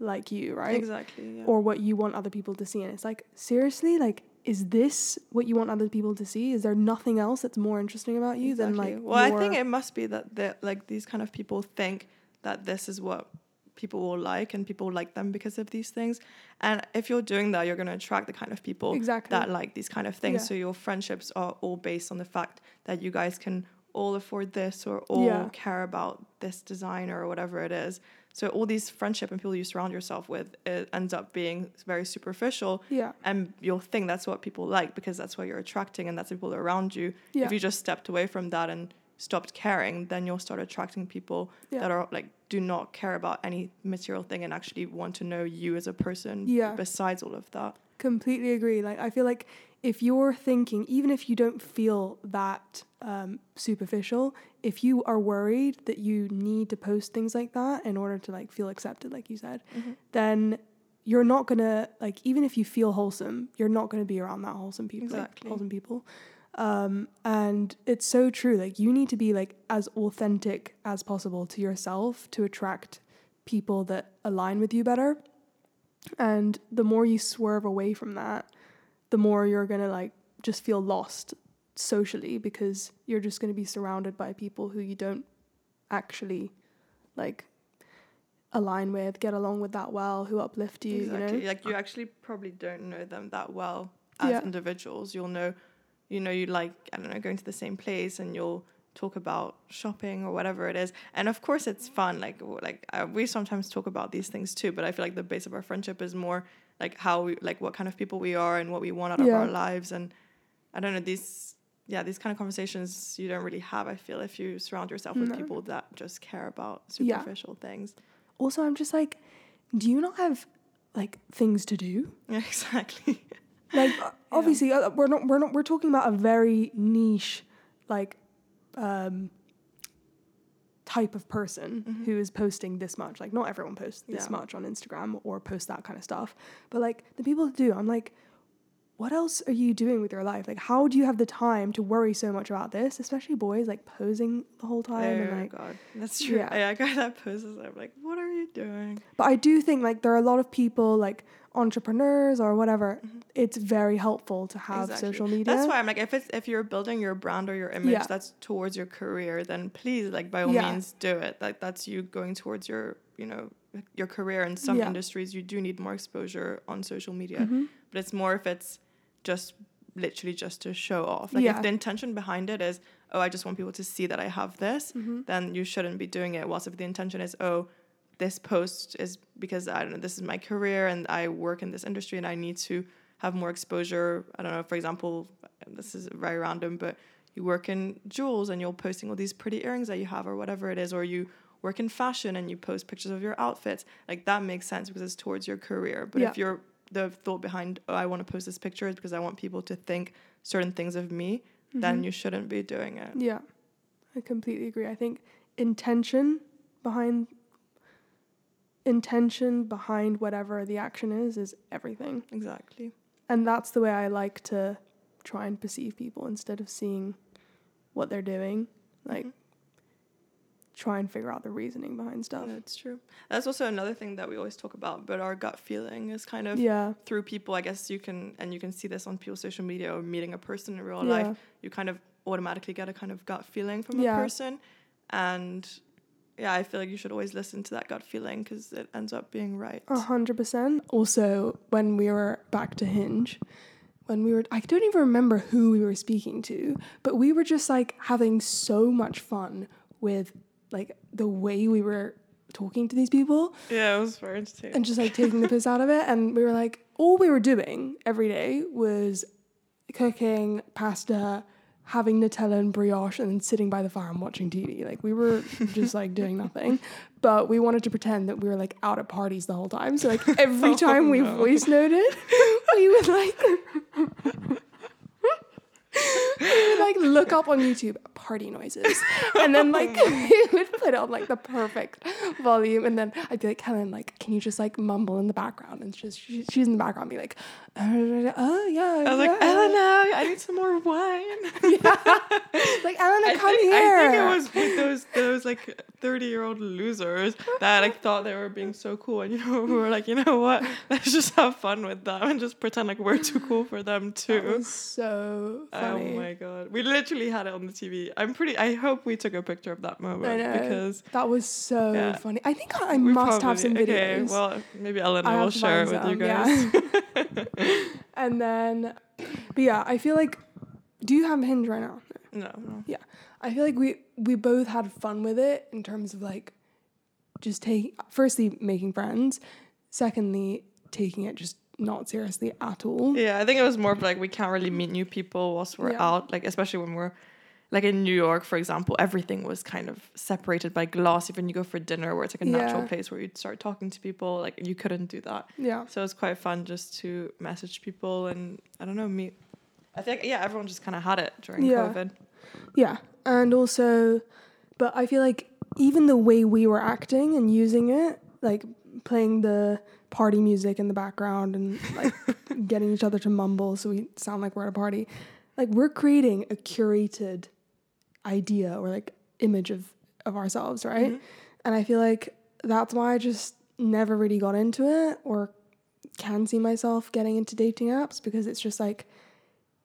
Speaker 1: like you, right?
Speaker 2: Exactly. Yeah.
Speaker 1: Or what you want other people to see. And it's like, seriously, like, is this what you want other people to see? Is there nothing else that's more interesting about you than
Speaker 2: Exactly.
Speaker 1: like
Speaker 2: Well, I think it must be that that like these kind of people think that this is what people will like and people like them because of these things. And if you're doing that, you're going to attract the kind of people
Speaker 1: exactly
Speaker 2: that like these kind of things.
Speaker 1: Yeah.
Speaker 2: So your friendships are all based on the fact that you guys can all afford this or all
Speaker 1: Yeah.
Speaker 2: care about this designer or whatever it is. So all these friendship and people you surround yourself with it ends up being very superficial
Speaker 1: yeah,
Speaker 2: and you'll think that's what people like because that's what you're attracting and that's the people around you.
Speaker 1: yeah,
Speaker 2: If you just stepped away from that and stopped caring, then you'll start attracting people
Speaker 1: yeah.
Speaker 2: that are like do not care about any material thing and actually want to know you as a person
Speaker 1: Yeah.
Speaker 2: besides all of that.
Speaker 1: completely agree. Like I feel like if you're thinking, even if you don't feel that um, superficial, if you are worried that you need to post things like that in order to like feel accepted, like you said, then you're not gonna like even if you feel wholesome, you're not gonna be around that wholesome people. like,
Speaker 2: Exactly.
Speaker 1: wholesome people. Um, and it's so true. Like you need to be like as authentic as possible to yourself to attract people that align with you better. And the more you swerve away from that, the more you're gonna like just feel lost socially because you're just gonna be surrounded by people who you don't actually like align with, get along with that well, who uplift you,
Speaker 2: exactly.
Speaker 1: you know?
Speaker 2: Like you actually probably don't know them that well as
Speaker 1: Yeah.
Speaker 2: individuals. You'll know, you know, you like I don't know going to the same place and you'll talk about shopping or whatever it is. And of course, it's fun. Like like uh, we sometimes talk about these things too. But I feel like the base of our friendship is more like how we like what kind of people we are and what we want out of our lives. And I don't know these. Yeah, these kind of conversations you don't really have. I feel if you surround yourself with
Speaker 1: No.
Speaker 2: people that just care about
Speaker 1: Yeah.
Speaker 2: superficial things.
Speaker 1: Also, I'm just like, do you not have like things to do?
Speaker 2: Yeah, exactly.
Speaker 1: Like obviously uh, we're not we're not we're talking about a very niche like um type of person
Speaker 2: Mhm.
Speaker 1: who is posting this much. Like not everyone posts this
Speaker 2: Yeah.
Speaker 1: much on Instagram or posts that kind of stuff. But like the people that do, I'm like what else are you doing with your life? Like how do you have the time to worry so much about this, especially boys like posing the whole time and
Speaker 2: oh
Speaker 1: like
Speaker 2: god, that's true.
Speaker 1: Yeah.
Speaker 2: Yeah, I got that poses. I'm like, what are you doing?
Speaker 1: But I do think like there are a lot of people like entrepreneurs or whatever.
Speaker 2: Mhm.
Speaker 1: It's very helpful to have
Speaker 2: Exactly.
Speaker 1: social media.
Speaker 2: That's why I'm like, if it's if you're building your brand or your image
Speaker 1: Yeah.
Speaker 2: that's towards your career, then please, like, by all
Speaker 1: Yeah.
Speaker 2: means, do it. Like, that's you going towards your, you know, your career. In some industries, you do need more exposure on social media,
Speaker 1: Mhm.
Speaker 2: but it's more if it's just literally just to show off. Like,
Speaker 1: Yeah.
Speaker 2: if the intention behind it is, oh, I just want people to see that I have this,
Speaker 1: Mhm.
Speaker 2: then you shouldn't be doing it. Whilst if the intention is, oh, this post is because I don't know, this is my career and I work in this industry and I need to have more exposure. I don't know, for example, this is very random, but you work in jewels and you're posting all these pretty earrings that you have or whatever it is, or you work in fashion and you post pictures of your outfits. Like that makes sense because it's towards your career. But
Speaker 1: Yeah.
Speaker 2: if you're the thought behind, oh, I want to post this picture is because I want people to think certain things of me, then
Speaker 1: Mhm.
Speaker 2: you shouldn't be doing it.
Speaker 1: Yeah, I completely agree. I think intention behind intention behind whatever the action is is everything.
Speaker 2: Exactly.
Speaker 1: And that's the way I like to try and perceive people instead of seeing what they're doing. Like
Speaker 2: Mhm.
Speaker 1: Try and figure out the reasoning behind stuff.
Speaker 2: That's true. That's also another thing that we always talk about, but our gut feeling is kind of
Speaker 1: Yeah.
Speaker 2: through people. I guess you can, and you can see this on people's social media or meeting a person in real
Speaker 1: Yeah.
Speaker 2: life. You kind of automatically get a kind of gut feeling from
Speaker 1: Yeah.
Speaker 2: a person, and yeah, I feel like you should always listen to that gut feeling because it ends up being right.
Speaker 1: A hundred percent. Also, when we were back to Hinge, when we were, I don't even remember who we were speaking to, but we were just like having so much fun with like the way we were talking to these people
Speaker 2: Yeah, it was very entertaining.
Speaker 1: and just like taking the piss out of it. And we were like, all we were doing every day was cooking pasta, having Nutella and brioche, and sitting by the fire and watching TV. Like we were just like doing nothing, but we wanted to pretend that we were like out at parties the whole time. So like every
Speaker 2: Oh,
Speaker 1: time we
Speaker 2: no.
Speaker 1: voice noted, we would like. We would like look up on YouTube party noises, and then like we would put on like the perfect volume, and then I'd be like, Hélène, like, can you just like mumble in the background? And just she, she's in the background, be like, oh yeah,
Speaker 2: I was like. Elena, I need some more wine. yeah.
Speaker 1: like Elena,
Speaker 2: I
Speaker 1: come
Speaker 2: think,
Speaker 1: here.
Speaker 2: I think it was with those those like thirty year old losers that like thought they were being so cool, and you know we were like, you know what? Let's just have fun with them and just pretend like we're too cool for them too.
Speaker 1: so funny.
Speaker 2: Oh my god, we literally had it on the TV. I'm pretty. I hope we took a picture of that moment
Speaker 1: I know.
Speaker 2: because
Speaker 1: that was so
Speaker 2: Yeah.
Speaker 1: funny. I think I, must have some videos.
Speaker 2: Okay, well maybe Elena
Speaker 1: I
Speaker 2: will share it with you guys.
Speaker 1: and then, but yeah, I feel like. Do you have Hinge right now?
Speaker 2: no, no.
Speaker 1: I feel like we we both had fun with it in terms of like just take firstly making friends, secondly taking it just not seriously at all.
Speaker 2: Yeah, I think it was more of like we can't really meet new people whilst we're
Speaker 1: Yeah.
Speaker 2: out, like especially when we're like in New York, for example, everything was kind of separated by glass. Even you go for dinner where it's like a natural place where you'd start talking to people, like you couldn't do that.
Speaker 1: Yeah.
Speaker 2: So it's quite fun just to message people and I don't know, meet. I think yeah, everyone just kind of had it during
Speaker 1: Yeah.
Speaker 2: COVID.
Speaker 1: Yeah. And also but I feel like even the way we were acting and using it, like playing the party music in the background and like getting each other to mumble so we sound like we're at a party, like we're creating a curated idea or like image of of ourselves, right?
Speaker 2: Mhm.
Speaker 1: And I feel like that's why I just never really got into it or can see myself getting into dating apps because it's just like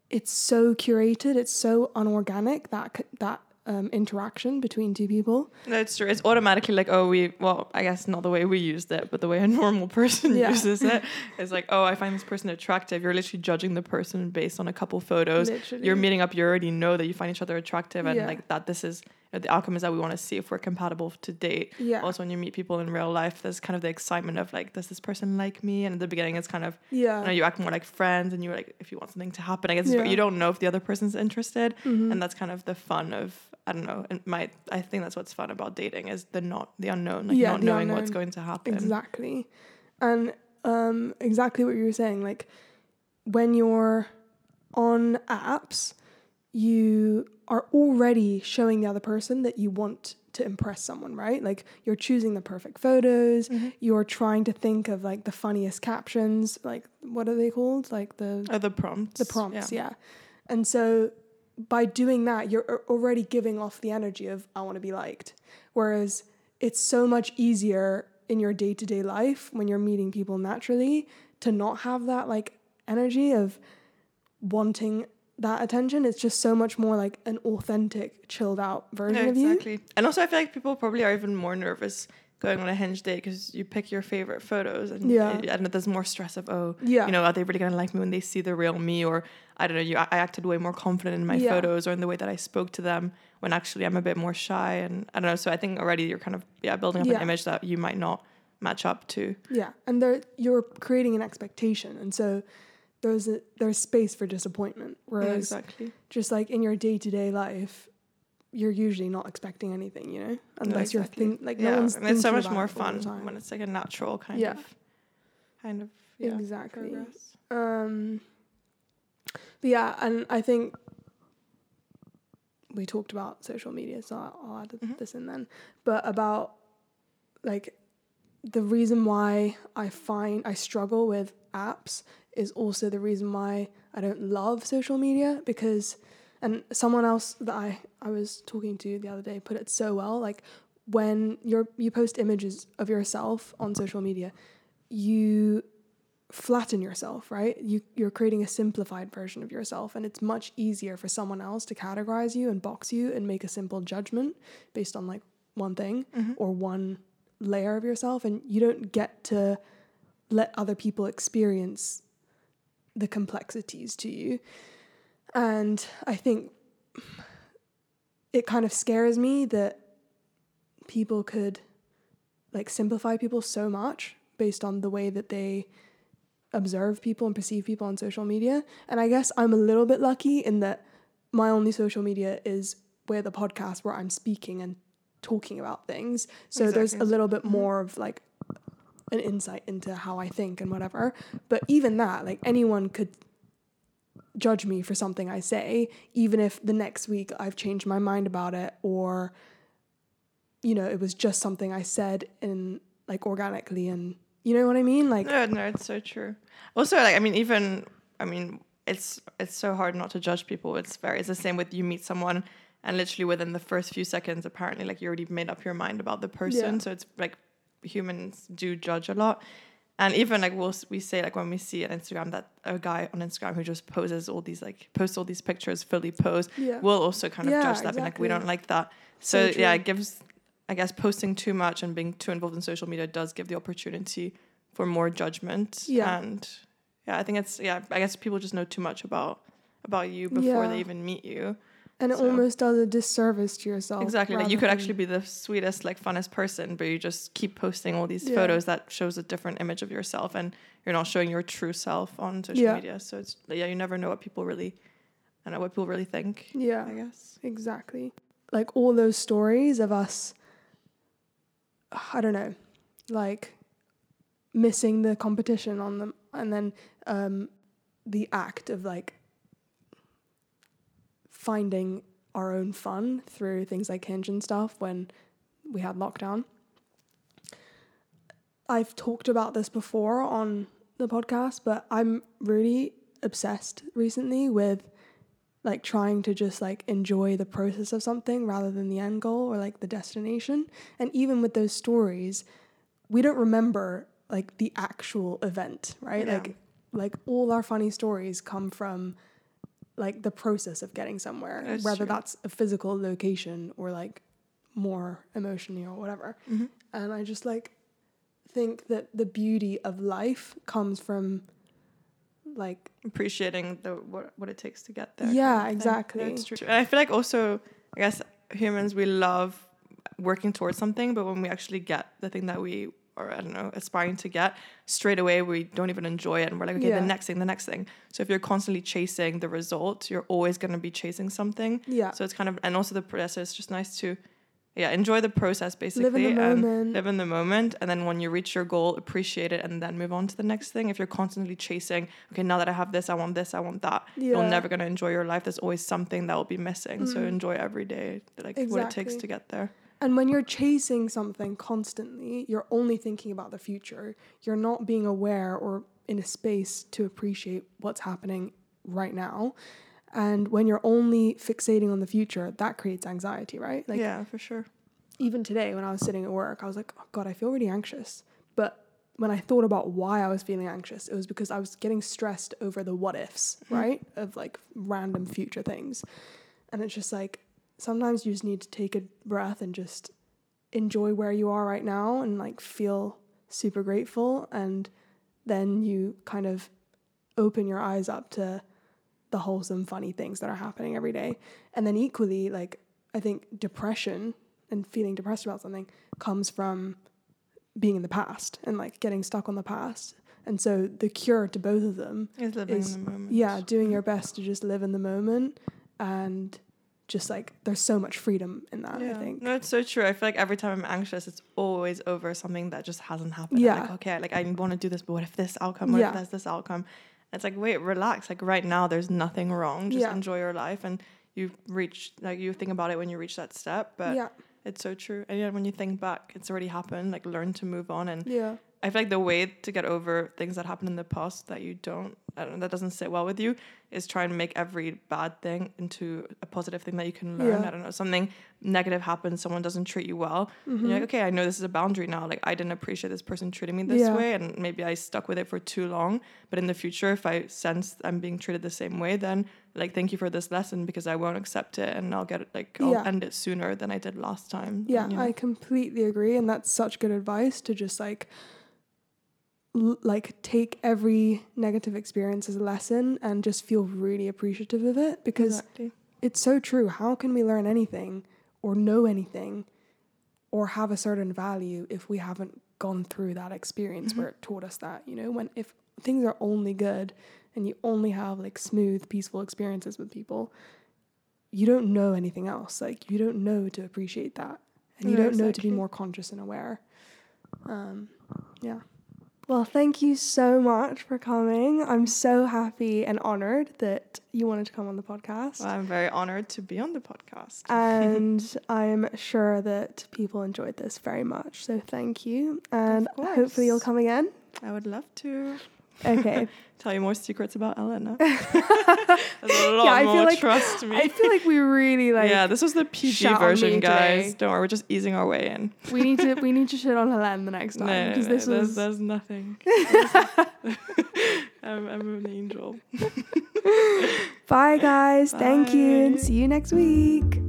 Speaker 1: it's so curated, it's so unorganic that that um, interaction between two people.
Speaker 2: That's true. It's automatically like, oh, we, well, I guess not the way we used it, but the way a normal person
Speaker 1: Yeah.
Speaker 2: uses it is like, oh, I find this person attractive. You're literally judging the person based on a couple photos.
Speaker 1: Literally.
Speaker 2: You're meeting up, you already know that you find each other attractive and
Speaker 1: Yeah.
Speaker 2: like that this is know, the outcome is that we want to see if we're compatible to date.
Speaker 1: Yeah.
Speaker 2: Also, when you meet people in real life, there's kind of the excitement of like, does this person like me? And at the beginning, it's kind of,
Speaker 1: yeah.
Speaker 2: you know, you act more like friends and you're like, if you want something to happen, I guess
Speaker 1: Yeah.
Speaker 2: you don't know if the other person's interested
Speaker 1: Mhm.
Speaker 2: and that's kind of the fun of I don't know. And my I think that's what's fun about dating is the not the unknown, like
Speaker 1: Yeah,
Speaker 2: not knowing what's going to happen.
Speaker 1: Exactly. And um, exactly what you were saying. Like when you're on apps, you are already showing the other person that you want to impress someone, right? Like you're choosing the perfect photos.
Speaker 2: Mhm.
Speaker 1: You're trying to think of like the funniest captions. Like what are they called? Like the
Speaker 2: Or the prompts.
Speaker 1: the prompts, yeah. And so by doing that, you're already giving off the energy of I want to be liked. Whereas it's so much easier in your day-to-day life when you're meeting people naturally to not have that like energy of wanting that attention. It's just so much more like an authentic, chilled out version
Speaker 2: Yeah,
Speaker 1: of you.
Speaker 2: exactly. And also, I feel like people probably are even more nervous going on a hinge date because you pick your favorite photos and
Speaker 1: Yeah.
Speaker 2: Eh, and there's more stress of oh
Speaker 1: Yeah.
Speaker 2: you know are they really gonna like me when they see the real me or I don't know you I I acted way more confident in my
Speaker 1: Yeah.
Speaker 2: photos or in the way that I spoke to them when actually I'm a bit more shy and I don't know so I think already you're kind of yeah building up
Speaker 1: Yeah.
Speaker 2: an image that you might not match up to
Speaker 1: Yeah, and there you're creating an expectation, and so there's a there's space for disappointment.
Speaker 2: Yeah,
Speaker 1: Whereas
Speaker 2: exactly.
Speaker 1: just like in your day to day life, you're usually not expecting anything, you know, unless you're
Speaker 2: exactly.
Speaker 1: think like
Speaker 2: yeah,
Speaker 1: no one's
Speaker 2: and it's so much more
Speaker 1: it all the
Speaker 2: fun when it's like a natural kind
Speaker 1: Yeah.
Speaker 2: of, kind of yeah,
Speaker 1: exactly.
Speaker 2: progress.
Speaker 1: Um, but yeah, and I think we talked about social media, so I'll, add
Speaker 2: Mhm.
Speaker 1: this in then. But about like the reason why I find I struggle with apps is also the reason why I don't love social media because and someone else that I, I was talking to the other day put it so well like when you're you post images of yourself on social media you flatten yourself right you you're creating a simplified version of yourself and it's much easier for someone else to categorize you and box you and make a simple judgment based on like one thing
Speaker 2: Mhm.
Speaker 1: or one layer of yourself and you don't get to let other people experience the complexities to you. And i think it kind of scares me that people could like simplify people so much based on the way that they observe people and perceive people on social media. And i guess i'm a little bit lucky in that my only social media is where the podcast where i'm speaking and talking about things. So there's a little bit
Speaker 2: Mhm.
Speaker 1: more of like an insight into how i think and whatever but even that like anyone could judge me for something i say even if the next week i've changed my mind about it or you know it was just something i said in like organically and you know what i mean like
Speaker 2: no, no, it's so true. Also, like I mean, even I mean, it's it's so hard not to judge people. It's very it's the same with you meet someone and literally within the first few seconds, apparently, like you already made up your mind about the person.
Speaker 1: Yeah.
Speaker 2: So it's like humans do judge a lot. And even like we'll we say like when we see on Instagram that a guy on Instagram who just poses all these like posts all these pictures fully posed,
Speaker 1: yeah
Speaker 2: we'll also kind of
Speaker 1: Yeah,
Speaker 2: judge that being like we don't like that.
Speaker 1: So
Speaker 2: So, yeah, it gives I guess posting too much and being too involved in social media does give the opportunity for more judgment.
Speaker 1: Yeah.
Speaker 2: And yeah, I think it's yeah, I guess people just know too much about about you before
Speaker 1: Yeah.
Speaker 2: they even meet you.
Speaker 1: And it
Speaker 2: so-
Speaker 1: almost does a disservice to yourself
Speaker 2: exactly. Like you could actually be the sweetest, like funnest person, but you just keep posting all these
Speaker 1: Yeah.
Speaker 2: photos that shows a different image of yourself and you're not showing your true self on social
Speaker 1: Yeah.
Speaker 2: media. So it's yeah, you never know what people really I know what people really think.
Speaker 1: yeah
Speaker 2: I guess.
Speaker 1: Exactly. Like all those stories of us, I don't know, like missing the competition on them, and then um, the act of like finding our own fun through things like Hinge and stuff when we had lockdown. I've talked about this before on the podcast, but I'm really obsessed recently with like trying to just like enjoy the process of something rather than the end goal or like the destination. And even with those stories, we don't remember like the actual event, right?
Speaker 2: Yeah.
Speaker 1: Like like all our funny stories come from like the process of getting somewhere,
Speaker 2: That's
Speaker 1: whether
Speaker 2: true.
Speaker 1: that's a physical location or like more emotionally or whatever.
Speaker 2: Mm-hmm.
Speaker 1: And I just like think that the beauty of life comes from like
Speaker 2: appreciating the what what it takes to get there.
Speaker 1: Yeah,
Speaker 2: kind of
Speaker 1: exactly.
Speaker 2: That's true. And I feel like also, I guess humans we love working towards something, but when we actually get the thing that we or I don't know aspiring to get, straight away we don't even enjoy it, and we're like, okay,
Speaker 1: Yeah.
Speaker 2: the next thing, the next thing. So if you're constantly chasing the result, you're always going to be chasing something.
Speaker 1: yeah.
Speaker 2: So it's kind of and also the process. It's just nice to. Yeah, enjoy the process basically
Speaker 1: Live in the
Speaker 2: and
Speaker 1: moment.
Speaker 2: live in the moment and then when you reach your goal appreciate it and then move on to the next thing if you're constantly chasing okay now that i have this i want this i want that
Speaker 1: yeah.
Speaker 2: you're never going to enjoy your life there's always something that will be missing so
Speaker 1: Mhm.
Speaker 2: enjoy every day like what it takes to get there
Speaker 1: And when you're chasing something constantly, you're only thinking about the future. You're not being aware or in a space to appreciate what's happening right now. And when you're only fixating on the future, that creates anxiety, right? Like
Speaker 2: yeah for sure
Speaker 1: even today when I was sitting at work, I was like, oh God, I feel really anxious. But when I thought about why I was feeling anxious, it was because I was getting stressed over the what ifs, mm-hmm. right? Of like random future things. And it's just like sometimes you just need to take a breath and just enjoy where you are right now and like feel super grateful. And then you kind of open your eyes up to the wholesome, funny things that are happening every day. And then equally, like, I think depression and feeling depressed about something comes from being in the past and like getting stuck on the past And so the cure to both of them
Speaker 2: Is living
Speaker 1: is-
Speaker 2: in the moment.
Speaker 1: yeah, doing your best to just live in the moment and just like there's so much freedom in that, I think.
Speaker 2: No, it's so true. I feel like every time I'm anxious, it's always over something that just hasn't happened.
Speaker 1: Yeah.
Speaker 2: like, okay, like I want to do this, but what if this outcome? What
Speaker 1: Yeah.
Speaker 2: if there's this outcome? It's like, wait, relax. Like right now, there's nothing wrong. Just
Speaker 1: Yeah.
Speaker 2: enjoy your life, and you reach like you think about it when you reach that step. But
Speaker 1: yeah.
Speaker 2: it's so true. And yeah, when you think back, it's already happened. Like learn to move on. And
Speaker 1: Yeah.
Speaker 2: I feel like the way to get over things that happened in the past that you don't, I don't know, that doesn't sit well with you, is try and make every bad thing into a positive thing that you can learn.
Speaker 1: Yeah.
Speaker 2: I don't know, something negative happens, someone doesn't treat you well. And you're mm-hmm. like, okay, I know this is a boundary now. Like I didn't appreciate this person treating me this
Speaker 1: Yeah.
Speaker 2: way, and maybe I stuck with it for too long. But in the future, if I sense I'm being treated the same way, then like thank you for this lesson because I won't accept it, and I'll get it like I'll
Speaker 1: Yeah.
Speaker 2: end it sooner than I did last time.
Speaker 1: Yeah,
Speaker 2: you know?
Speaker 1: I completely agree, and that's such good advice to just like, like take every negative experience as a lesson and just feel really appreciative of it because
Speaker 2: exactly.
Speaker 1: it's so true. How can we learn anything or know anything or have a certain value if we haven't gone through that experience
Speaker 2: Mm-hmm.
Speaker 1: where it taught us that? You know, when if things are only good and you only have like smooth, peaceful experiences with people, you don't know anything else. Like you don't know to appreciate that. And you don't know to be more conscious and aware. Um, yeah. Well, thank you so much for coming. I'm so happy and honored that you wanted to come on the podcast.
Speaker 2: Well, I'm very honored to be on the podcast.
Speaker 1: and I'm sure that people enjoyed this very much. So thank you. And hopefully you'll come again.
Speaker 2: I would love to
Speaker 1: Okay.
Speaker 2: tell you more secrets about Elena. There's a lot
Speaker 1: I feel like-
Speaker 2: trust me.
Speaker 1: I feel like we really like
Speaker 2: yeah, this was the PG
Speaker 1: shout on me
Speaker 2: version, guys.
Speaker 1: today.
Speaker 2: Don't worry, we're just easing our way in.
Speaker 1: we need to we need to shit on Hélène the next time because
Speaker 2: no,
Speaker 1: this
Speaker 2: there's,
Speaker 1: was
Speaker 2: there's nothing. I'm, I'm an angel.
Speaker 1: Bye guys. Thank you and see you next week.